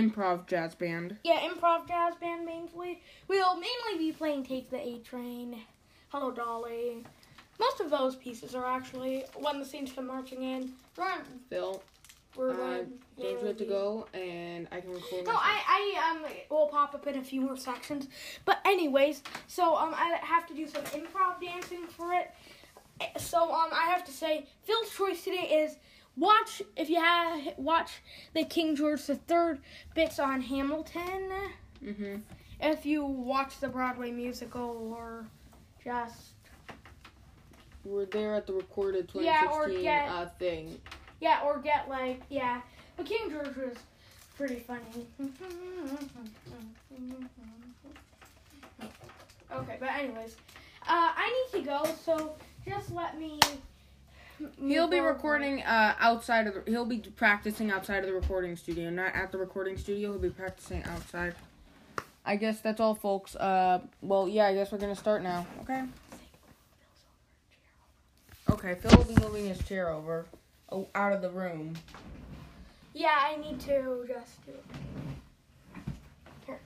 improv jazz band. yeah, improv jazz band mainly. We'll mainly be playing "Take the A Train," "Hello Dolly." Most of those pieces are actually when the Saints come marching in. Phil, we're uh, going- don't you have to go, and I can record. No, myself. I, I um will pop up in a few more sections. But anyways, so um I have to do some improv dancing for it. So um I have to say Phil's choice today is watch if you have watch the King George III bits on Hamilton. Mhm. If you watch the Broadway musical or just We're there at the recorded Yeah, 2016 or get- uh, thing. yeah or get like yeah, but King George was pretty funny. Okay, but anyways, uh, I need to go, so just let me. He'll be recording uh, outside of the. He'll be practicing outside of the recording studio, not at the recording studio. He'll be practicing outside. I guess that's all, folks. Uh, well, yeah, I guess we're gonna start now. Okay. Okay, Phil will be moving his chair over, oh, out of the room. Yeah, I need to just do it. Here.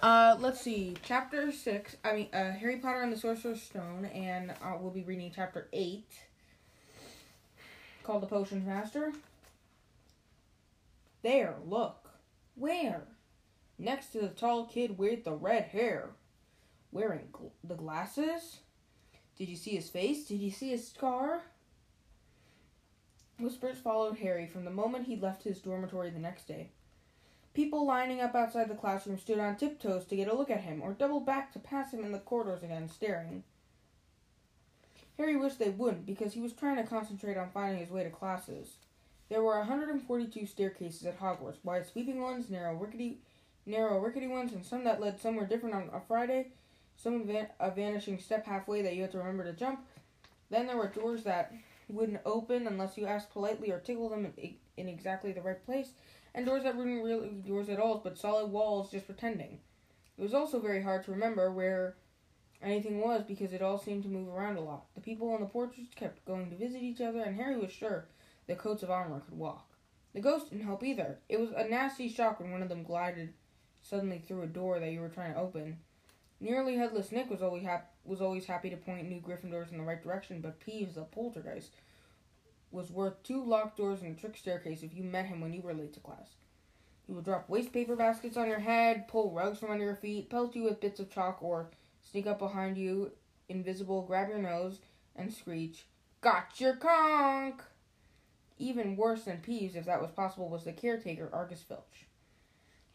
Uh, let's see, chapter six. I mean, uh, Harry Potter and the Sorcerer's Stone, and uh, we'll be reading chapter eight, called the Potions Master. There, look. Where? Next to the tall kid with the red hair, wearing gl- the glasses. Did you see his face? Did you see his scar? Whispers followed Harry from the moment he left his dormitory the next day. People lining up outside the classroom stood on tiptoes to get a look at him, or doubled back to pass him in the corridors again, staring. Harry wished they wouldn't, because he was trying to concentrate on finding his way to classes. There were 142 staircases at Hogwarts, wide sweeping ones, narrow rickety, narrow rickety ones, and some that led somewhere different on a Friday, some a vanishing step halfway that you had to remember to jump. Then there were doors that wouldn't open unless you asked politely or tickled them in, in exactly the right place and doors that weren't really doors at all, but solid walls just pretending. It was also very hard to remember where anything was because it all seemed to move around a lot. The people on the porches kept going to visit each other, and Harry was sure the coats of armor could walk. The ghost didn't help either. It was a nasty shock when one of them glided suddenly through a door that you were trying to open. Nearly headless Nick was always hap- was always happy to point new Gryffindors in the right direction, but Peeves, the poltergeist, was worth two locked doors and a trick staircase if you met him when you were late to class. He would drop waste paper baskets on your head, pull rugs from under your feet, pelt you with bits of chalk, or sneak up behind you, invisible, grab your nose, and screech, Got your conk! Even worse than Peeves, if that was possible, was the caretaker, Argus Filch.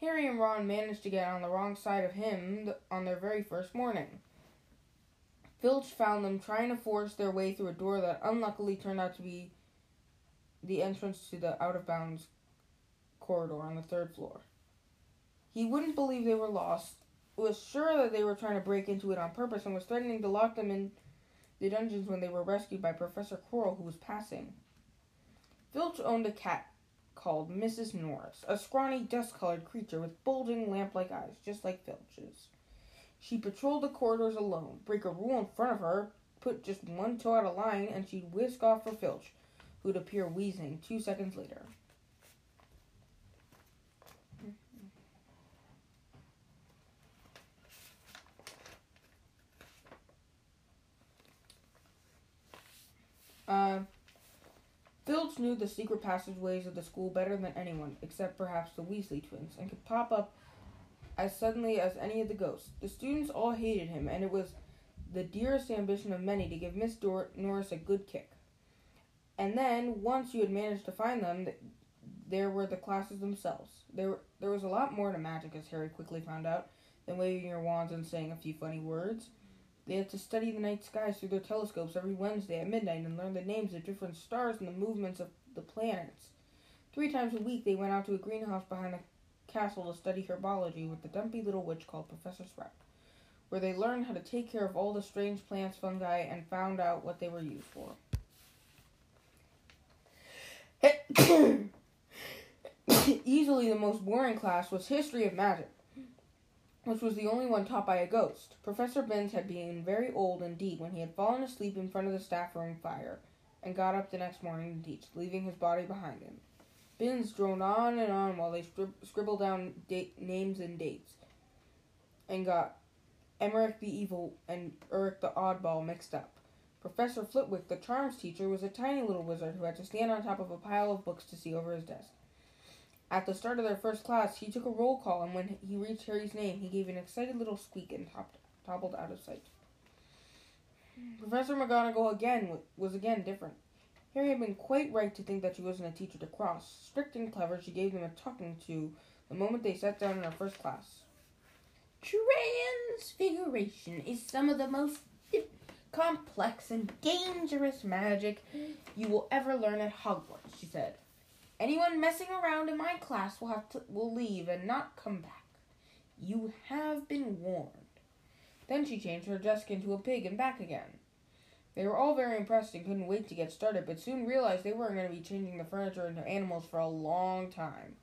Harry and Ron managed to get on the wrong side of him on their very first morning. Filch found them trying to force their way through a door that unluckily turned out to be the entrance to the out of bounds corridor on the third floor. He wouldn't believe they were lost, was sure that they were trying to break into it on purpose, and was threatening to lock them in the dungeons when they were rescued by Professor Quirrell, who was passing. Filch owned a cat called Mrs. Norris, a scrawny, dust colored creature with bulging, lamp like eyes, just like Filch's. She patrolled the corridors alone, break a rule in front of her, put just one toe out of line, and she'd whisk off for Filch, who'd appear wheezing two seconds later. Uh, Filch knew the secret passageways of the school better than anyone, except perhaps the Weasley twins, and could pop up as suddenly as any of the ghosts. The students all hated him, and it was the dearest ambition of many to give Miss Dor- Norris a good kick. And then, once you had managed to find them, th- there were the classes themselves. There, there was a lot more to magic, as Harry quickly found out, than waving your wands and saying a few funny words. They had to study the night skies through their telescopes every Wednesday at midnight and learn the names of different stars and the movements of the planets. Three times a week, they went out to a greenhouse behind the castle to study herbology with the dumpy little witch called Professor Sprout, where they learned how to take care of all the strange plants, fungi, and found out what they were used for. Easily the most boring class was History of Magic, which was the only one taught by a ghost. Professor Binns had been very old indeed when he had fallen asleep in front of the staff room fire and got up the next morning to teach, leaving his body behind him. Binns droned on and on while they scribbled down date, names and dates and got Emeric the Evil and Eric the Oddball mixed up. Professor Flitwick, the charms teacher, was a tiny little wizard who had to stand on top of a pile of books to see over his desk. At the start of their first class, he took a roll call, and when he reached Harry's name, he gave an excited little squeak and toppled out of sight. Professor McGonagall again was again different. Harry had been quite right to think that she wasn't a teacher to cross. Strict and clever, she gave them a talking to the moment they sat down in her first class. Transfiguration is some of the most complex and dangerous magic you will ever learn at Hogwarts, she said. Anyone messing around in my class will have to will leave and not come back. You have been warned. Then she changed her desk into a pig and back again. They were all very impressed and couldn't wait to get started, but soon realized they weren't going to be changing the furniture into animals for a long time.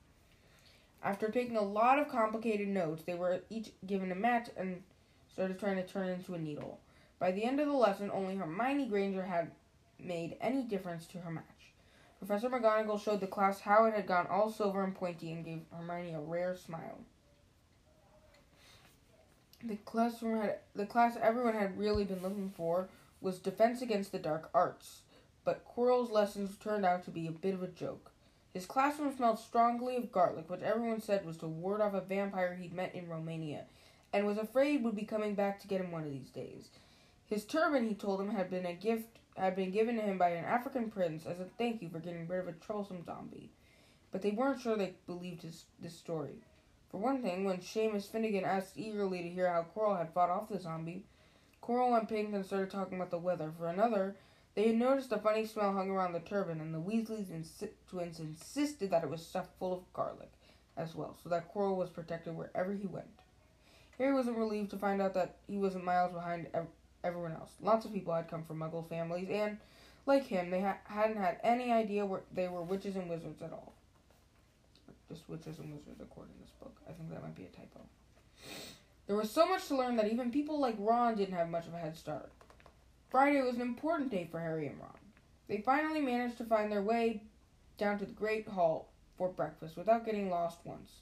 After taking a lot of complicated notes, they were each given a match and started trying to turn it into a needle. By the end of the lesson, only Hermione Granger had made any difference to her match. Professor McGonagall showed the class how it had gone all silver and pointy and gave Hermione a rare smile. The classroom had the class everyone had really been looking for was Defense Against the Dark Arts, but Quirrell's lessons turned out to be a bit of a joke. His classroom smelled strongly of garlic, which everyone said was to ward off a vampire he'd met in Romania, and was afraid would be coming back to get him one of these days. His turban, he told him, had been a gift had been given to him by an African prince as a thank you for getting rid of a troublesome zombie. But they weren't sure they believed his this story. For one thing, when Seamus Finnegan asked eagerly to hear how Quirrell had fought off the zombie, Quirrell and started talking about the weather. For another, they had noticed a funny smell hung around the turban, and the Weasley insi- twins insisted that it was stuffed full of garlic as well, so that Quirrell was protected wherever he went. Harry wasn't relieved to find out that he wasn't miles behind ev- everyone else. Lots of people had come from Muggle families, and, like him, they ha- hadn't had any idea where they were witches and wizards at all. Just witches and wizards, according to this book. I think that might be a typo. There was so much to learn that even people like Ron didn't have much of a head start. Friday was an important day for Harry and Ron. They finally managed to find their way down to the Great Hall for breakfast without getting lost once.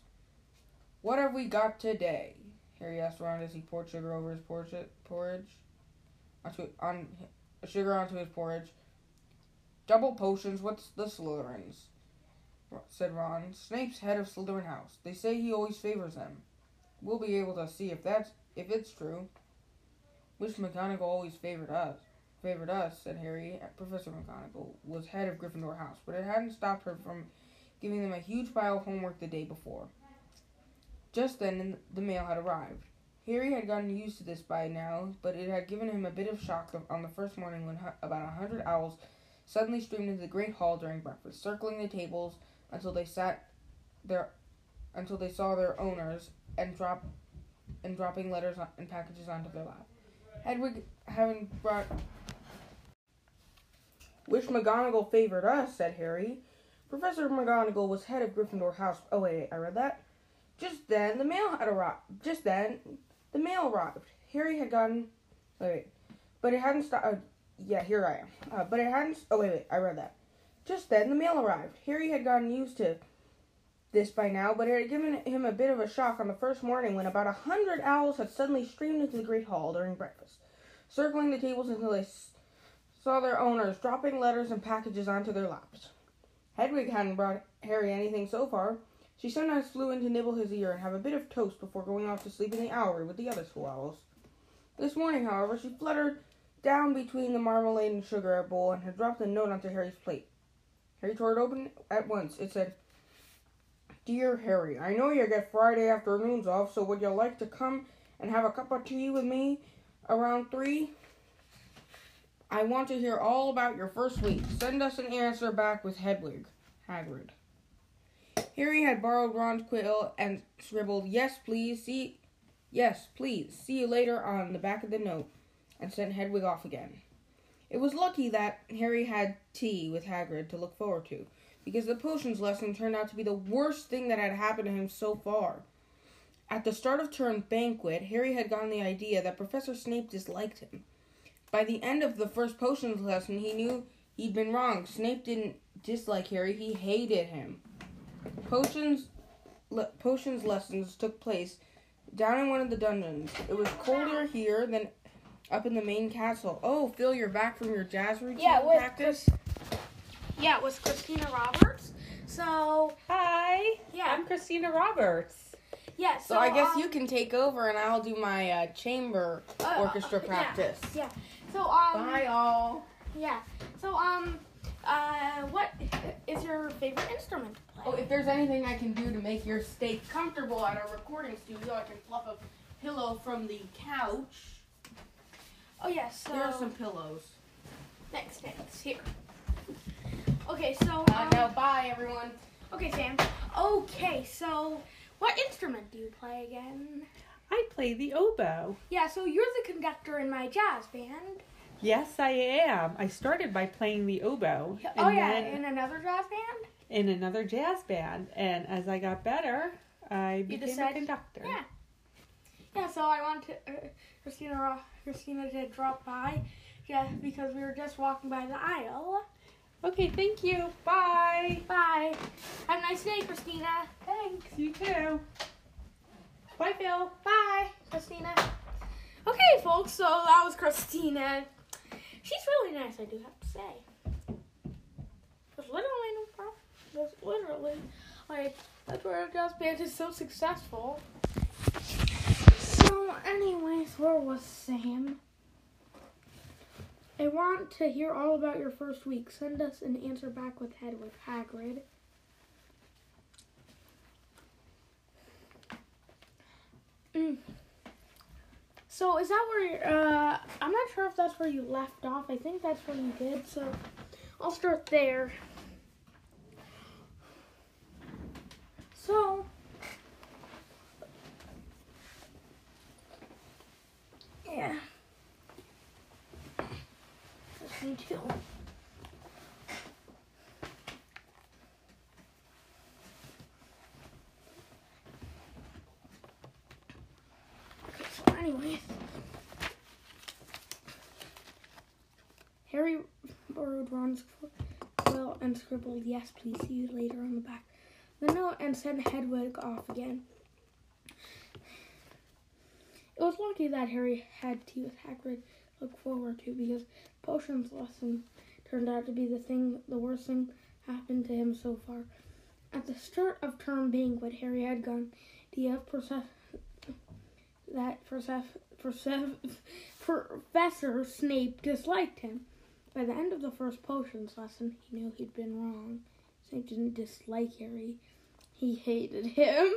What have we got today? Harry asked Ron as he poured sugar over his porridge. Onto, on sugar onto his porridge. Double potions. What's the Slytherins? said Ron. Snape's head of Slytherin House. They say he always favors them. We'll be able to see if that's if it's true. Wish McGonagall always favored us. Favored us, said Harry. Professor McGonagall was head of Gryffindor House, but it hadn't stopped her from giving them a huge pile of homework the day before. Just then, the mail had arrived. Harry had gotten used to this by now, but it had given him a bit of shock on the first morning when about a hundred owls suddenly streamed into the great hall during breakfast, circling the tables until they sat there until they saw their owners and drop and dropping letters and packages onto their lap. Hedwig, having brought. Wish McGonagall favored us, said Harry. Professor McGonagall was head of Gryffindor House. Oh, wait, I read that. Just then, the mail had arrived. Just then, the mail arrived. Harry had gotten. Wait, wait. But it hadn't stopped. Uh, yeah, here I am. Uh, but it hadn't. Oh, wait, wait, I read that. Just then, the mail arrived. Harry had gotten used to this by now, but it had given him a bit of a shock on the first morning when about a hundred owls had suddenly streamed into the great hall during breakfast, circling the tables until they saw their owners dropping letters and packages onto their laps. Hedwig hadn't brought Harry anything so far. She sometimes flew in to nibble his ear and have a bit of toast before going off to sleep in the owlery with the other school owls. This morning, however, she fluttered down between the marmalade and sugar bowl and had dropped a note onto Harry's plate. Harry tore it open at once. It said, Dear Harry, I know you get Friday afternoons off, so would you like to come and have a cup of tea with me around 3? I want to hear all about your first week. Send us an answer back with Hedwig. Hagrid. Harry had borrowed Ron's quill and scribbled, Yes, please, see Yes, please, see you later on the back of the note, and sent Hedwig off again. It was lucky that Harry had tea with Hagrid to look forward to, because the potions lesson turned out to be the worst thing that had happened to him so far. At the start of term banquet, Harry had gotten the idea that Professor Snape disliked him. By the end of the first potions lesson, he knew he'd been wrong. Snape didn't dislike Harry, he hated him. Potions le- potions lessons took place down in one of the dungeons. It was colder here than up in the main castle. Oh, Phil, you're back from your jazz routine Yeah, with practice. Yeah, it was Christina Roberts. So Hi, yeah, I'm Christina Roberts. yeah. So, So I guess um, you can take over, and I'll do my uh, chamber uh, orchestra yeah, practice. Yeah. So um. Bye, all. Yeah. So um, uh, what is your favorite instrument to play? Oh, if there's anything I can do to make your stay comfortable at a recording studio, I can fluff a pillow from the couch. Oh yes. so There are some pillows. next thanks here. Okay, so Uh, um, now, bye, everyone. okay, Sam. Okay, so what instrument do you play again? I play the oboe. Yeah, so you're the conductor in my jazz band. Yes, I am. I started by playing the oboe, and oh yeah, then in another jazz band. in another jazz band. And as I got better, I became a decided- conductor. Yeah. Yeah, so I want to, uh, Christina, Christina did drop by, yeah, because we were just walking by the aisle. Okay, thank you. Bye. Bye. Have a nice day, Christina. Thanks. You too. Bye, Phil. Bye, Christina. Okay, folks, so that was Christina. She's really nice, I do have to say. There's literally no problem. There's literally, like, that's why our jazz band is so successful. So, anyways, where was Sam? I want to hear all about your first week. Send us an answer back with head with Hagrid. Mm. So is that where uh I'm not sure if that's where you left off. I think that's where you did. So I'll start there. So yeah. Just need to Anyways. Harry borrowed Ron's quill and scribbled, yes, please see you later on the back. The note and sent Hedwig off again. It was lucky that Harry had tea with Hagrid look forward to because potions lesson turned out to be the thing, the worst thing happened to him so far. At the start of term banquet, Harry had gone have Perse- that Professor Snape disliked him. By the end of the first potions lesson, he knew he'd been wrong. Snape didn't dislike Harry, he hated him.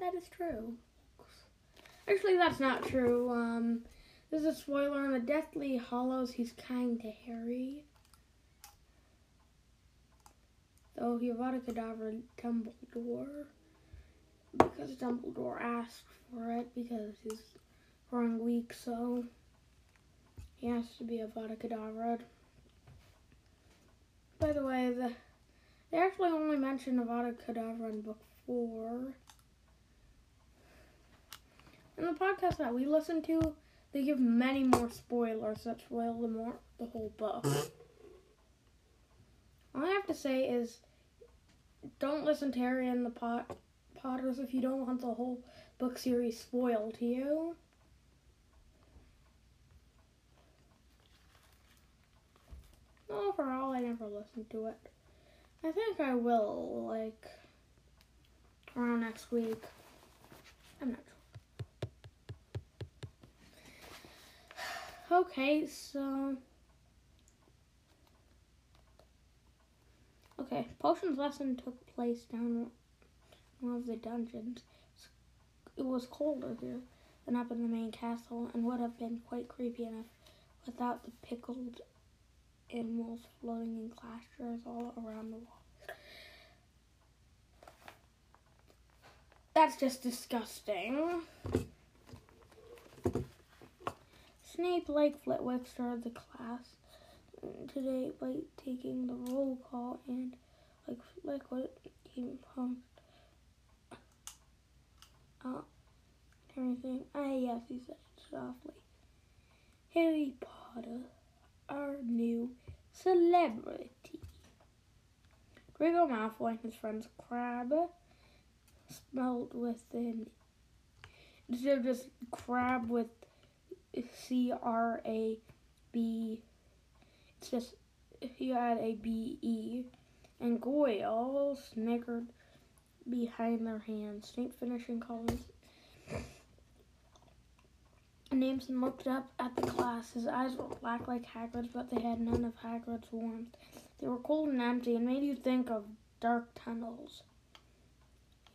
That is true. Actually, that's not true. Um, there's a spoiler in the Deathly Hallows. He's kind to Harry. Though he Avada Kedavra Dumbledore because Dumbledore asked for it because he's growing weak, so he has to be Avada Kedavra. By the way, the they actually only mention Avada Kedavra in book four. In the podcast that we listen to, they give many more spoilers that spoil the more the whole book. All I have to say is, don't listen to Harry in the Pot Potters if you don't want the whole book series spoiled to you. Overall, I never listened to it. I think I will, like, around next week. I'm not sure. Okay, so. Okay, potions lesson took place down one of the dungeons. It was colder here than up in the main castle and would have been quite creepy enough without the pickled animals floating in glass jars all around the wall. That's just disgusting. Snape, like Flitwick, started the class today by taking the roll call and like like what came from uh, everything. Ah, yes, he said softly. Harry Potter, our new celebrity. Draco Malfoy and his friends Crab spelled with an instead of just crab with C R A B. It's just you add a B E, and Goyle snickered behind their hands. Snape finishing calling names and looked up at the class. His eyes were black like Hagrid's, but they had none of Hagrid's warmth. They were cold and empty and made you think of dark tunnels.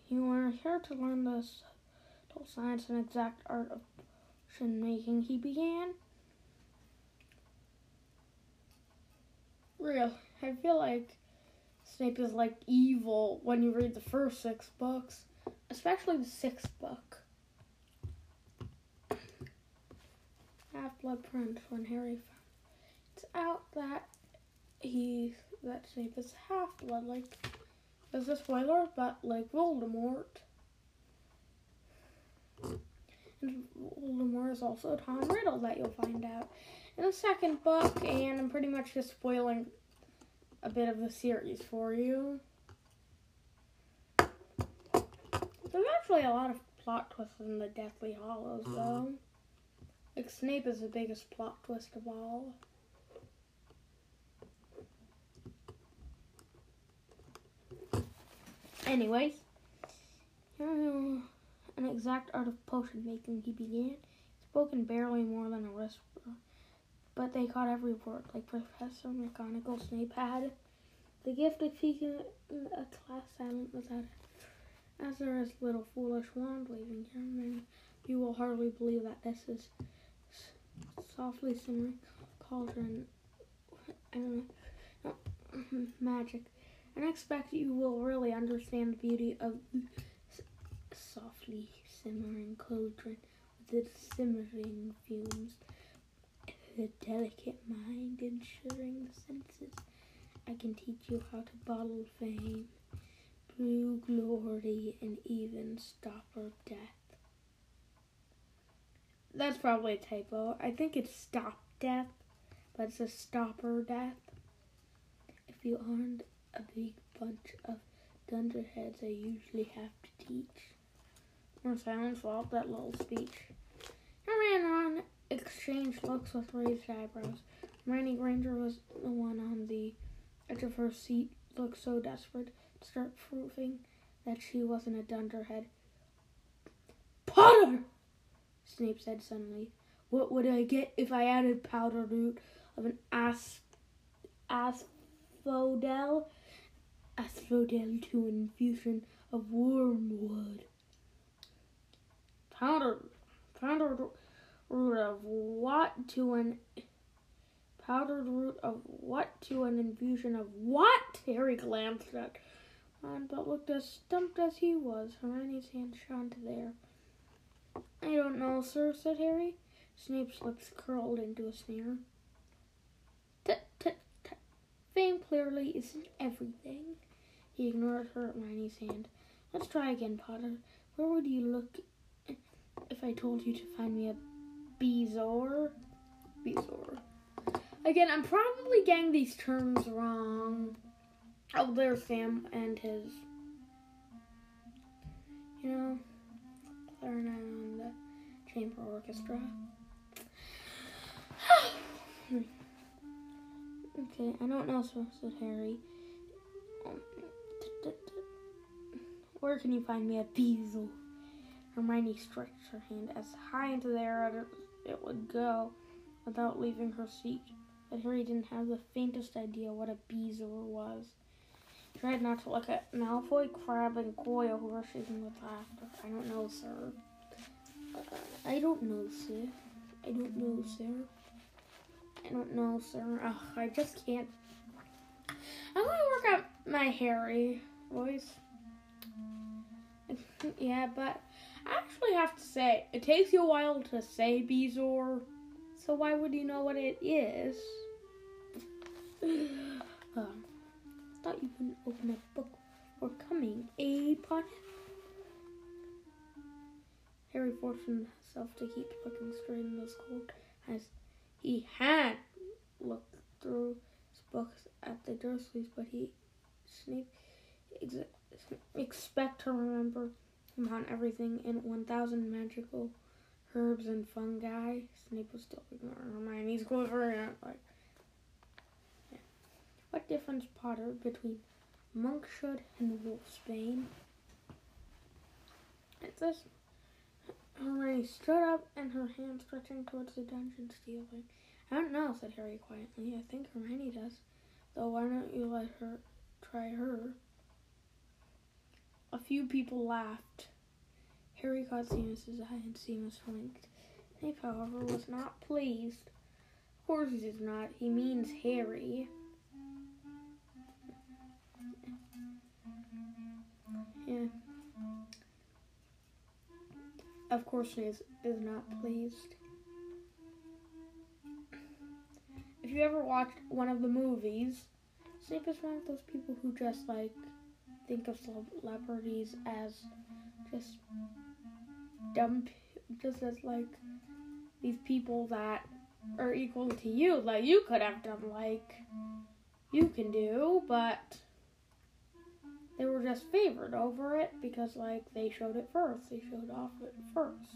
You are here to learn the science and exact art of potion making, he began. Real. I feel like Snape is like evil when you read the first six books, especially the sixth book. Half Blood Prince when Harry found it's out that he that Snape is half blood, like there's a spoiler, but like Voldemort. And Voldemort is also a Tom Riddle that you'll find out in the second book, and I'm pretty much just spoiling a bit of the series for you. There's actually a lot of plot twists in the Deathly Hallows, mm-hmm. though. Like Snape is the biggest plot twist of all. Anyways, an exact art of potion making he began. Spoken barely more than a whisper, but they caught every word, like Professor McGonagall Snape had. The gift of keeping a class silent without it. As there is little foolish wand waving you will hardly believe that this is softly simmering cauldron. I magic and I expect you will really understand the beauty of softly simmering cauldron with its simmering fumes, the delicate mind ensuring the senses. I can teach you how to bottle fame, brew glory, and even stopper death. That's probably a typo. I think it's stop death, but it's a stopper death. If you aren't a big bunch of dunderheads I usually have to teach. More silence followed that little speech. Hermione and Ron exchanged looks with raised eyebrows. Hermione Granger was the one on the edge of her seat, looked so desperate to start proving that she wasn't a dunderhead. Potter! Snape said suddenly. What would I get if I added powder root of an asp asphodel asphodel to an infusion of wormwood. Powder, powdered root of what to an powdered root of what to an infusion of what? Harry glanced at Ron, but looked as stumped as he was. Hermione's hand shone to there. I don't know, sir, said Harry. Snape's lips curled into a sneer. Tut, tut, tut. Fame clearly isn't everything. He ignored Hermione's hand. Let's try again, Potter. Where would you look if I told you to find me a Bezoar? Bezoar. Again, I'm probably getting these terms wrong. Oh, there's Sam and his, you know, clarinet on the chamber orchestra. okay, I don't know, so said Harry. Um, Where can you find me a Beezle? Hermione stretched her hand as high into the air it would go without leaving her seat. But Harry didn't have the faintest idea what a Beezle was. He tried not to look at Malfoy, Crabbe, and Goyle, who were shaking with laughter. I don't know, sir. Uh, I don't know, sir. I don't know, sir. I don't know, sir. Ugh, I just can't. I'm gonna work out my Harry voice. yeah, but I actually have to say, it takes you a while to say Bezoar, so why would you know what it is? um, thought you wouldn't open a book for coming, eh, Potter? Harry forced himself to keep looking straight in the school as he had looked through his books at the Dursleys, but he Snape ex- expect to remember him on everything in 1,000 magical herbs and fungi. Snape was still ignoring Hermione's quiver like, yeah. What difference, Potter, between Monkshood and Wolfsbane? At this, Hermione stood up and her hand stretching towards the dungeon ceiling. I don't know, said Harry quietly. I think Hermione does. Though why don't you let her try her? A few people laughed. Harry caught Seamus's eye and Seamus blinked. Snape, however, was not pleased. Of course he's not. He means Harry. Yeah. Of course Snape is not pleased. If you ever watched one of the movies, Snape is one of those people who just like think of celebrities as just dumb, just as like these people that are equal to you. Like you could have done like you can do, but they were just favored over it because like they showed it first. They showed off it first.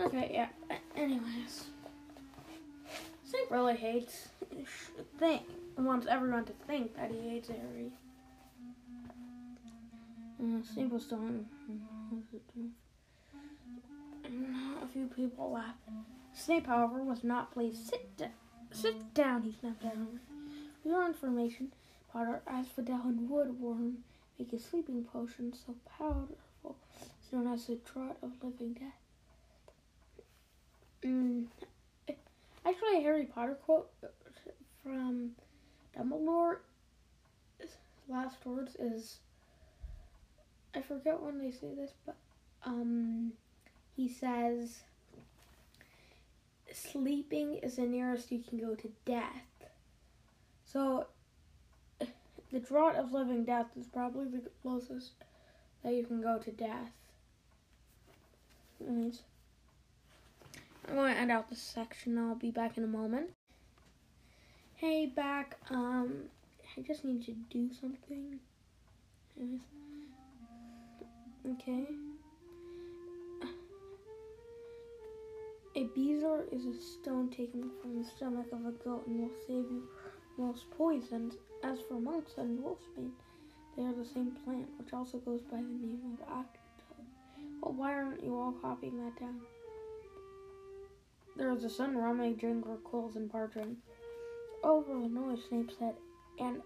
Okay, yeah. Anyways, Snape really hates think wants everyone to think that he hates Harry. Uh, Snape was doing. A few people laughed. Snape, however, was not pleased. Sit down. Sit down, he snapped at. For your information, Potter, asphodel Woodworm make a sleeping potion so powerful, it's known as the Draught of Living Death. Mm, actually, a Harry Potter quote from Dumbledore. Last words is I forget when they say this, but um, he says sleeping is the nearest you can go to death. So the draught of living death is probably the closest that you can go to death. I'm going to end out this section. I'll be back in a moment. Hey, back. Um, I just need to do something. Okay. A bezoar is a stone taken from the stomach of a goat and will save you most poisons. As for monkshood wolfsbane, they are the same plant, which also goes by the name of octopus. Well, why aren't you all copying that down? There was a son rummaging Ginger quills and parching. Over noise, Snape said, and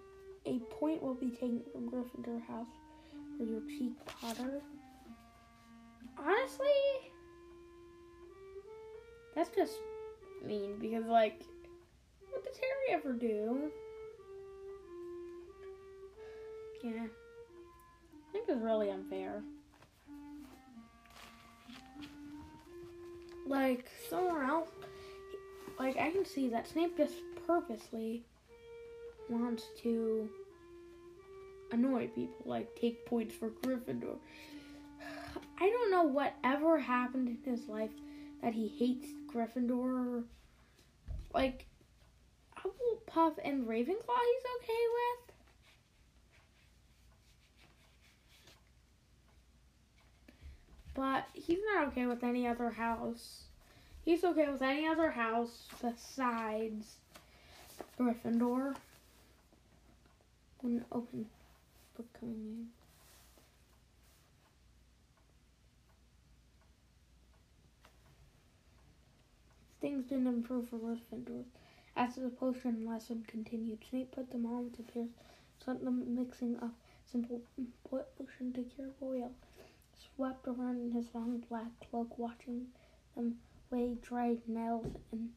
a point will be taken from Gryffindor House for your cheek, Potter. Honestly, that's just mean because, like, what does Harry ever do? Yeah, I think it's really unfair. Like somewhere else like I can see that Snape just purposely wants to annoy people, like take points for Gryffindor. I don't know whatever happened in his life that he hates Gryffindor. Like Hufflepuff and Ravenclaw he's okay with. But he's not okay with any other house. He's okay with any other house besides Gryffindor. Wouldn't open book coming in. Things didn't improve for Gryffindor. As the potion lesson continued, Snape put them all into Pierce, sent them mixing up simple potion to cure boil swept around in his long black cloak, watching them weigh dried nails and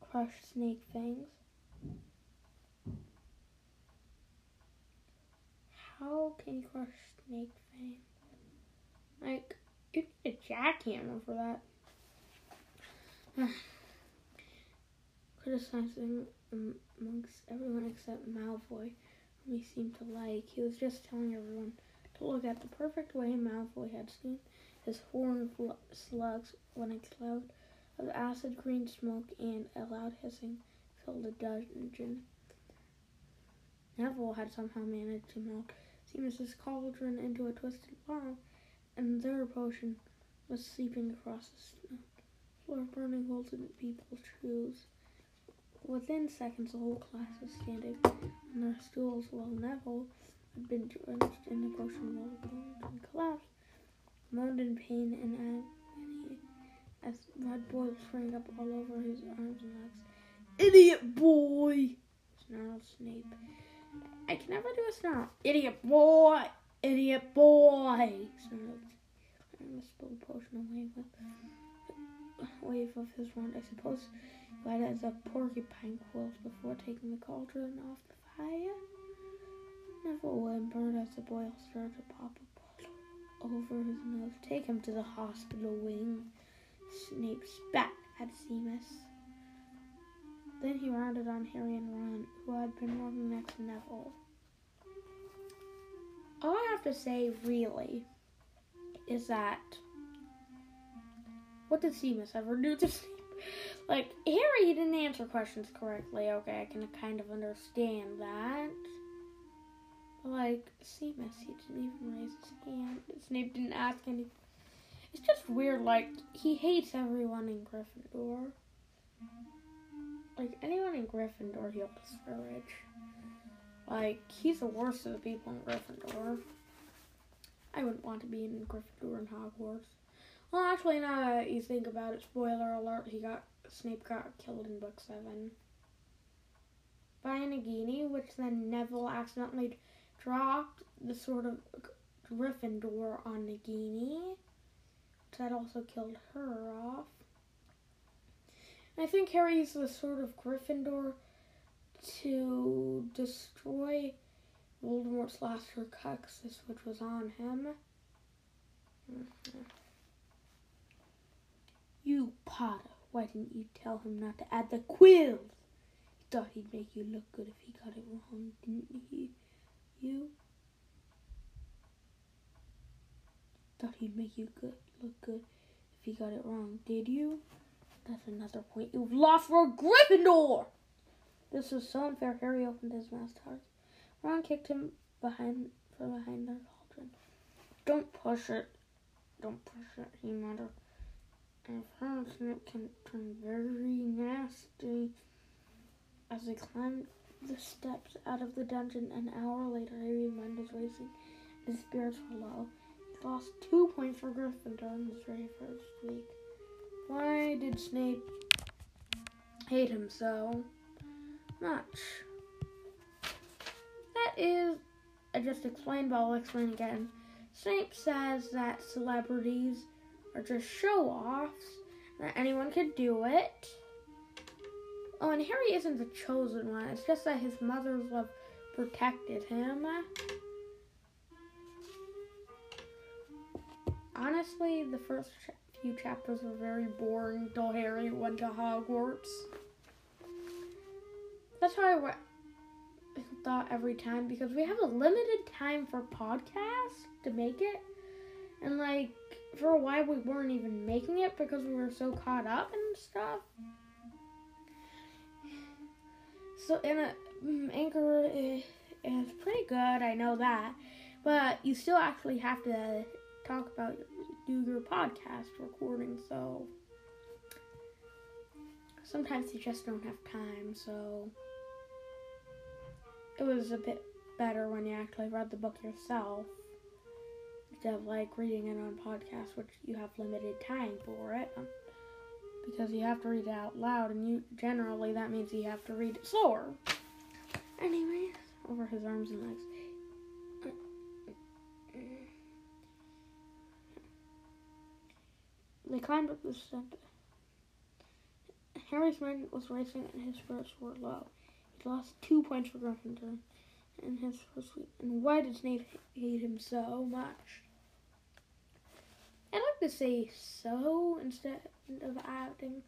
crush snake fangs. How can you crush snake fangs? Like, you need a jackhammer for that. criticizing amongst everyone except Malfoy, whom he seemed to like. He was just telling everyone look at the perfect way Malfoy had seen his horn slugs when a cloud of acid green smoke and a loud hissing filled the dungeon. Neville had somehow managed to melt Seamus's cauldron into a twisted ball, and their potion was seeping across the floor, burning holes in people's shoes. Within seconds, the whole class was standing on their stools while Neville been drenched in the potion while and collapsed, moaned in pain and agony as red boils sprang up all over his arms and legs. Idiot boy! snarled Snape. I can never do a snarl. Idiot boy! Idiot boy! snarled and spilled potion away with wave of his wand. I suppose had as a porcupine quilt before taking the cauldron off the fire. Neville whimpered as the boil started to pop a bottle over his nose. Take him to the hospital wing. Snape spat at Seamus. Then he rounded on Harry and Ron, who had been walking next to Neville. All I have to say, really, is that what did Seamus ever do to Snape? Like, Harry didn't answer questions correctly. Okay, I can kind of understand that. Like, Seamus, he didn't even raise his hand. Snape didn't ask anything. It's just weird, like, he hates everyone in Gryffindor. Like, anyone in Gryffindor he'll discourage. Like, he's the worst of the people in Gryffindor. I wouldn't want to be in Gryffindor and Hogwarts. Well, actually, now that you think about it, spoiler alert, he got Snape got killed in book seven by a Nagini, which then Neville accidentally dropped the sort of Gryffindor on Nagini. That also killed her off. I think Harry used the sword of Gryffindor to destroy Voldemort's last Horcruxes, which was on him. Mm-hmm. You, Potter, why didn't you tell him not to add the quills? He thought he'd make you look good if he got it wrong, didn't he? You? Thought he'd make you good, look good if he got it wrong, did you? That's another point you've lost for Gryffindor! This was so unfair, Harry opened his mouth hard. Ron kicked him behind from behind the cauldron. Don't push it. Don't push it, he muttered. I've heard can turn very nasty. As they climbed the steps out of the dungeon an hour later, Harry's mind was racing. His spirits were low. He lost two points for Gryffindor in his very first week. Why did Snape hate him so much? That is, I just explained, but I'll explain again. Snape says that celebrities are just show offs, that anyone could do it. Oh, and Harry isn't the chosen one, it's just that his mother's love protected him. Honestly, the first few chapters were very boring until Harry went to Hogwarts. That's how I thought every time because we have a limited time for podcasts to make it. And like for a while we weren't even making it because we were so caught up and stuff. So in a mm, anchor is, pretty good, I know that, but you still actually have to talk about do your podcast recording. So sometimes you just don't have time. So it was a bit better when you actually read the book yourself instead of like reading it on podcast, which you have limited time for it because you have to read it out loud, and you generally that means you have to read it slower. Anyways, over his arms and legs. They climbed up the steps. Harry's mind was racing and his spirits were low. He lost two points for Gryffindor in his first week. And why did Snape hate him so much? I'd like to say so instead of adding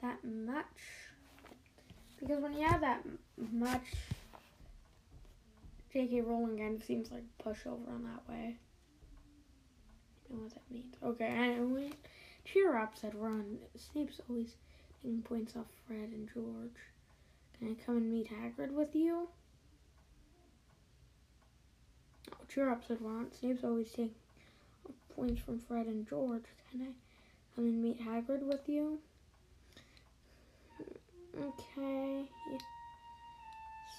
that much. Because when you have that much, J.K. Rowling kind of seems like pushover in that way. Know what that means? Okay, anyway. Cheer up, said Ron. Snape's always taking points off Fred and George. Can I come and meet Hagrid with you? Oh, cheer up, said Ron. Snape's always taking points from Fred and George. Can I come and meet Hagrid with you? Okay.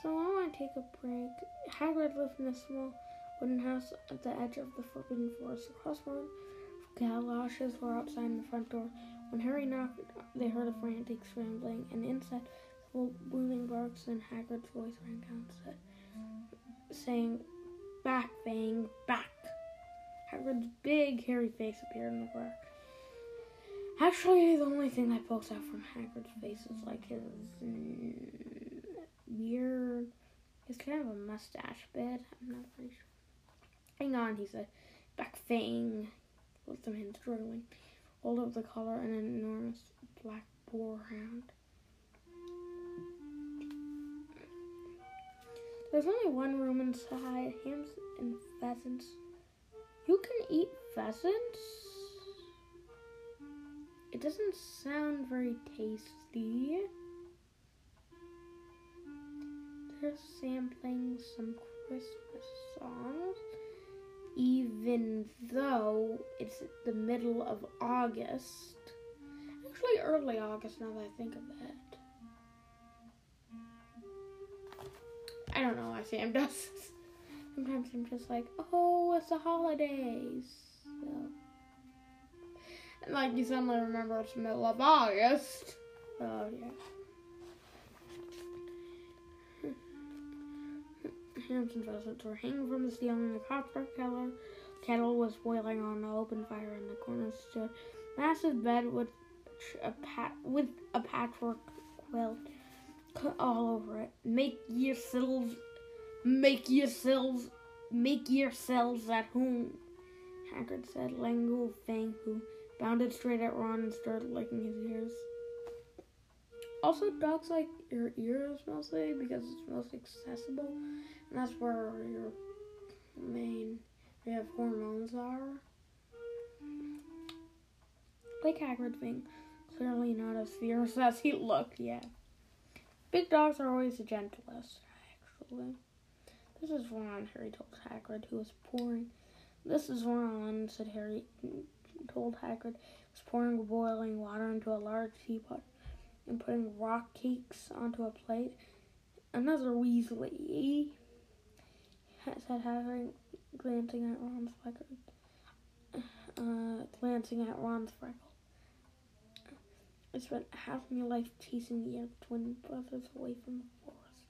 So I want to take a break. Hagrid lived in a small wooden house at the edge of the Forbidden Forest. Across one, galoshes were outside the front door. When Harry knocked, they heard a frantic scrambling, and inside, several booming barks, and Hagrid's voice rang said, saying, "Back, Fang, back!" Hagrid's big, hairy face appeared in the crack. Actually, the only thing that pokes out from Hagrid's face is like his weird. It's kind of a mustache bit. I'm not very sure. Hang on, he's a Back Fang. With some hands struggling. Hold up the collar and an enormous black boar hound. There's only one room inside. Hams and pheasants. You can eat pheasants? It doesn't sound very tasty. They're sampling some Christmas songs, even though it's the middle of August. Actually, early August now that I think of it. I don't know why Sam does. Sometimes I'm just like, oh, it's the holidays. So. Like you suddenly remember it's the middle of August. Oh yeah. And pheasants were hanging from the ceiling in the copper kettle. Kettle was boiling on an open fire in the corner stood massive bed with a pat with a patchwork quilt cut all over it. Make yourselves, make yourselves, make yourselves at home. Hagrid said. Langu Fang, who bounded straight at Ron and started licking his ears. Also, dogs like your ears mostly because it's most accessible, and that's where your main you have hormones are. Like Hagrid being clearly not as fierce as he looked. Yeah, big dogs are always the gentlest. Actually, this is Ron. Harry told Hagrid, who was pouring. This is Ron," said Harry. Told Hagrid, was pouring boiling water into a large teapot and putting rock cakes onto a plate. Another Weasley, said Harry, glancing at Ron's freckle. Uh, glancing at Ron's freckle. I spent half my life chasing the twin brothers away from the forest.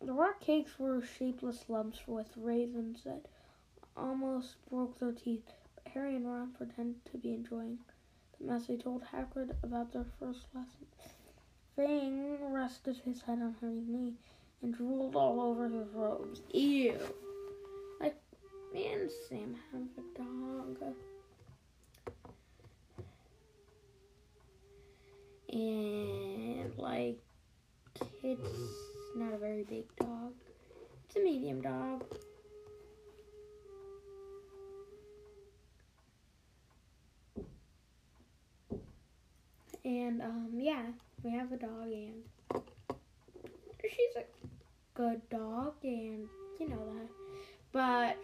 The rock cakes were shapeless lumps with raisins that almost broke their teeth. Harry and Ron pretended to be enjoying the mess. They told Hagrid about their first lesson. Fang rested his head on Harry's knee and drooled all over his robes. Ew. Like, me and Sam have a dog. And, like, it's not a very big dog. It's a medium dog. And, um, yeah, we have a dog and she's a good dog and you know that. But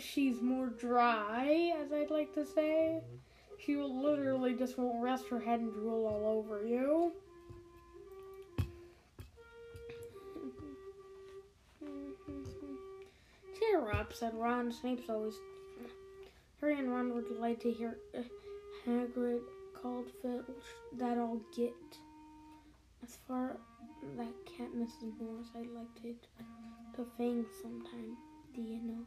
she's more dry, as I'd like to say. She will literally just won't rest her head and drool all over you. Up, said Ron. Snape's always. Harry and Ron were delighted to hear uh, Hagrid called Filch that I'll get. As far that cat Mrs. Norris, I'd like to to Fang sometime. Do you know?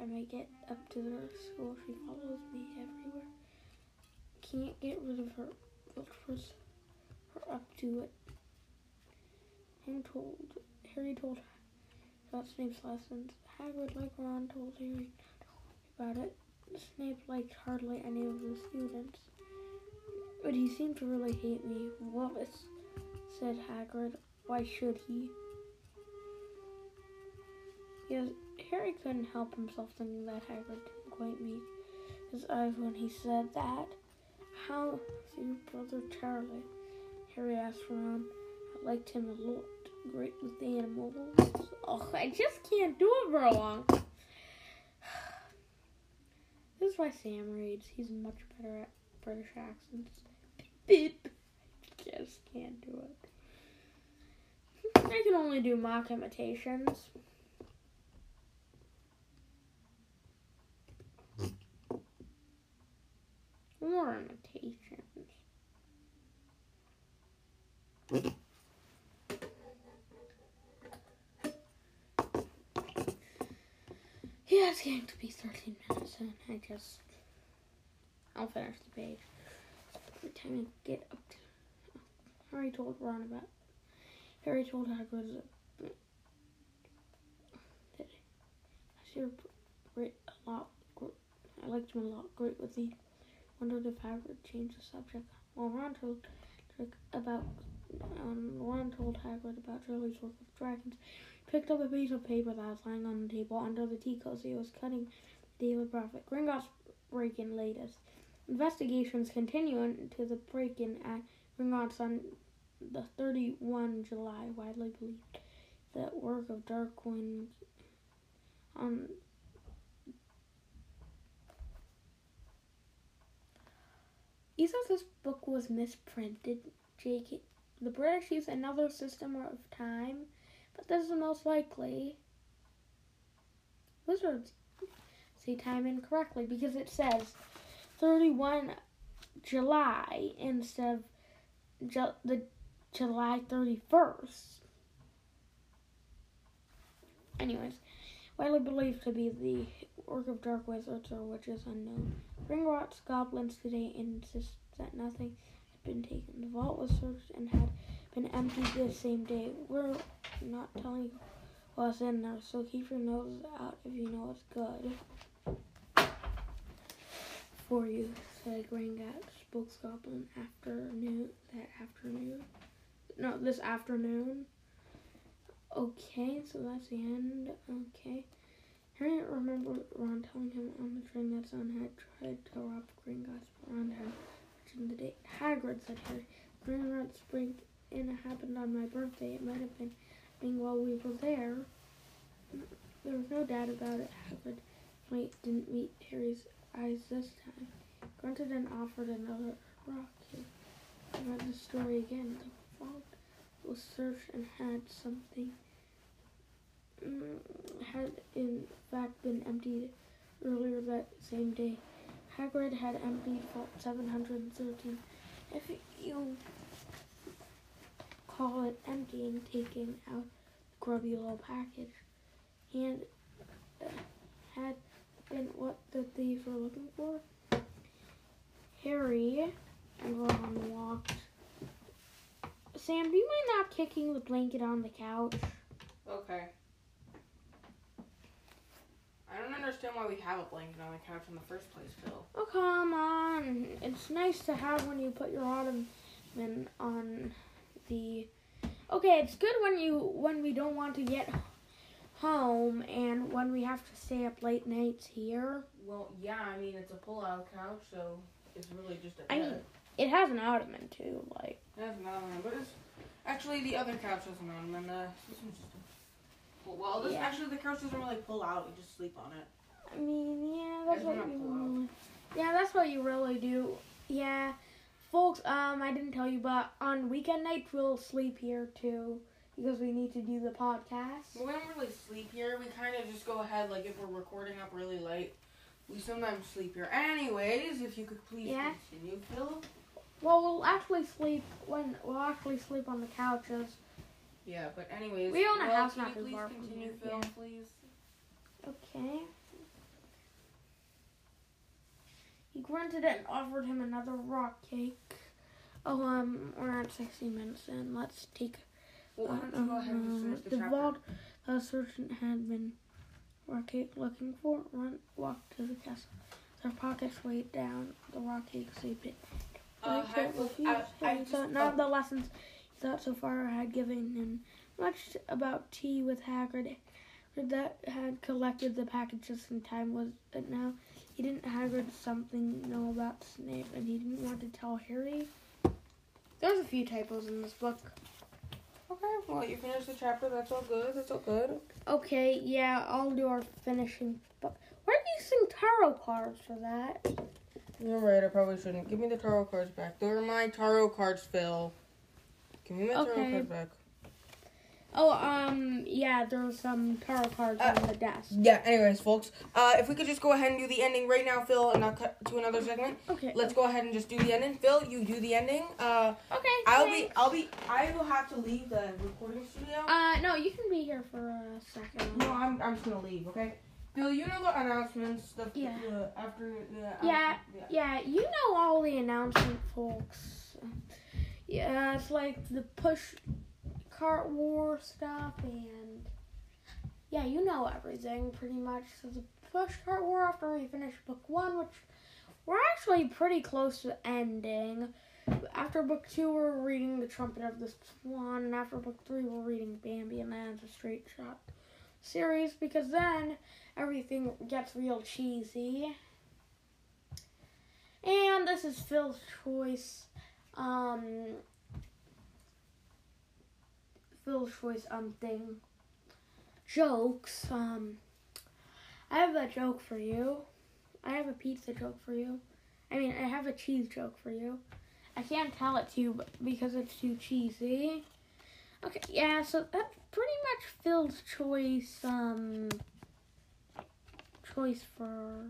I get up to their school, she follows me everywhere. Can't get rid of her. Filch was her up to it. And told Harry told about Snape's lessons. Hagrid, like Ron, told Harry about it. Snape liked hardly any of the students. But he seemed to really hate me. Wallace, said Hagrid. Why should he? Yes, Harry couldn't help himself thinking that Hagrid didn't quite meet his eyes when he said that. How's your brother Charlie? Harry asked Ron. I liked him a lot. Great with the animals. Oh, I just can't do it for long. This is why Sam reads. He's much better at British accents. Beep. I just can't do it. I can only do mock imitations. More imitations. Yeah, it's getting to be 13 minutes, and I just. I'll finish the page. Every time I get up to. Harry told Ron about. Harry told Hagrid that. I her great a lot. I liked him a lot. Great with the. Wondered if Hagrid changed the subject. Well, Ron told about. Um, Ron told Hagrid about Charlie's work with dragons picked up a piece of paper that was lying on the table under the tea cozy. He was cutting the Daily Prophet. Gringotts break-in latest. Investigations continue into the break-in at Gringotts on the 31 July. Widely believed that work of Darkwing on He says this book was misprinted. J.K. The British use another system of time but this is the most likely. Wizards say time incorrectly because it says 31 July instead of ju- the July 31st. Anyways, widely believed to be the work of dark wizards or witches unknown. Gringotts goblins today insist that nothing had been taken. The vault was searched and had been emptied the same day. We're not telling you what's in there, so keep your nose out if you know it's good. For you, said "Green Gringat, spoke Goblin afternoon that afternoon. No, this afternoon. Okay, so that's the end. Okay. Harry remembered Ron telling him on the train that Son had tried to rob Gringotts, but Ron had the date. Hagrid, said Harry. Gringotts Spring and it happened on my birthday. It might have been happening while we were there. There was no doubt about it. Hagrid Light didn't meet Harry's eyes this time. Grunted and offered another rock. I read the story again. The vault was searched and had something. mm, Had in fact been emptied earlier that same day. Hagrid had emptied Vault 713. If you call it emptying, taking out the grubby little package, and uh, had been what the thieves were looking for. Harry and Ron walked. Sam, do you mind not kicking the blanket on the couch? Okay. I don't understand why we have a blanket on the couch in the first place, Phil. Oh, come on. It's nice to have when you put your ottoman on the. Okay, it's good when you when we don't want to get home and when we have to stay up late nights here. Well, yeah, I mean it's a pull-out couch, so it's really just a I bed. mean, it has an ottoman too. Like, It has an ottoman, but it's actually the other couch has an ottoman. Uh, this one's just a, well, this Yeah. actually the couch doesn't really pull out. You just sleep on it. I mean, yeah, that's what you really. Yeah, that's what you really do. Yeah, folks. Um, I didn't tell you, but on weekend nights we'll sleep here too because we need to do the podcast. Well, we don't really sleep here. We kind of just go ahead, like if we're recording up really late. We sometimes sleep here. Anyways, if you could please Yeah. continue, Phil. Well, we'll actually sleep when we'll actually sleep on the couches. Yeah, but anyways. We own a well, house can not you too please far from here, Phil, yeah. please. Okay. He grunted and offered him another rock cake. Oh, um, we're at 60 minutes in. Let's take Well, why don't you go ahead and just finish the, vault the sergeant had been looking for. Ron walked to the castle. Their pockets weighed down. The rocky cake saved it. Uh, Like, hi, uh, Phil. he- I- I he none of the lessons he thought so far had given him much about tea with Hagrid. That had collected the packages in time was it now? He didn't Hagrid something know about Snape, and he didn't want to tell Harry. There's a few typos in this book. Okay, well, you finished the chapter. That's all good. That's all good. Okay, yeah, I'll do our finishing. But why are you using tarot cards for that? You're right. I probably shouldn't. Give me the tarot cards back. They're my tarot cards, Phil. Give me my tarot Okay. cards back. Oh, um, yeah, there's some tarot cards Uh, on the desk. Yeah. Anyways, folks, uh, if we could just go ahead and do the ending right now, Phil, and not cut to another segment. Okay. Let's go ahead and just do the ending. Phil, you do the ending. Uh, Okay. I'll thanks. be. I'll be. I will have to leave the recording studio. Uh, no, you can be here for a second. No, I'm, I'm just gonna leave, okay? Phil, you know the announcements, the, Yeah. the after the Yeah. yeah. Yeah, you know all the announcement, folks. Yeah, it's like the push cart war stuff, and yeah, you know everything pretty much. So the push cart war after we finish book one, which we're actually pretty close to ending. After book two, we're reading The Trumpet of the Swan, and after book three, we're reading Bambi, and then it's a straight shot series because then everything gets real cheesy. And this is Phil's choice. Um, Phil's choice um thing. Jokes. Um, I have a joke for you. I have a pizza joke for you. I mean, I have a cheese joke for you. I can't tell it to you because it's too cheesy. Okay, yeah, so that's pretty much Phil's choice. Um, choice for.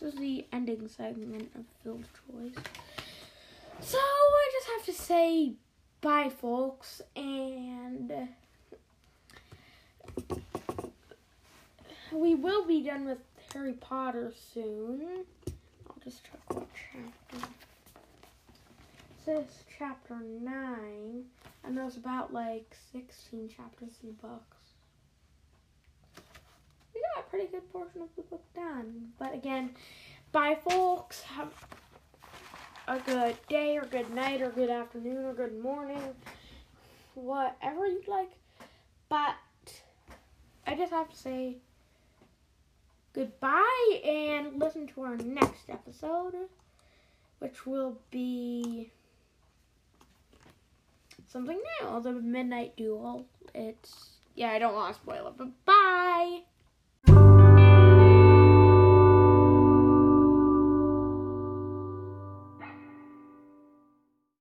This is the ending segment of Phil's choice. So I just have to say bye, folks, and we will be done with Harry Potter soon. I'll just check what chapter. It says chapter 9, and there's about like 16 chapters in the books. We got a pretty good portion of the book done. But again, bye, folks. Have a good day, or good night, or good afternoon, or good morning. Whatever you'd like. But I just have to say goodbye and listen to our next episode, which will be something new the Midnight Duel. It's, yeah, I don't want to spoil it, but bye!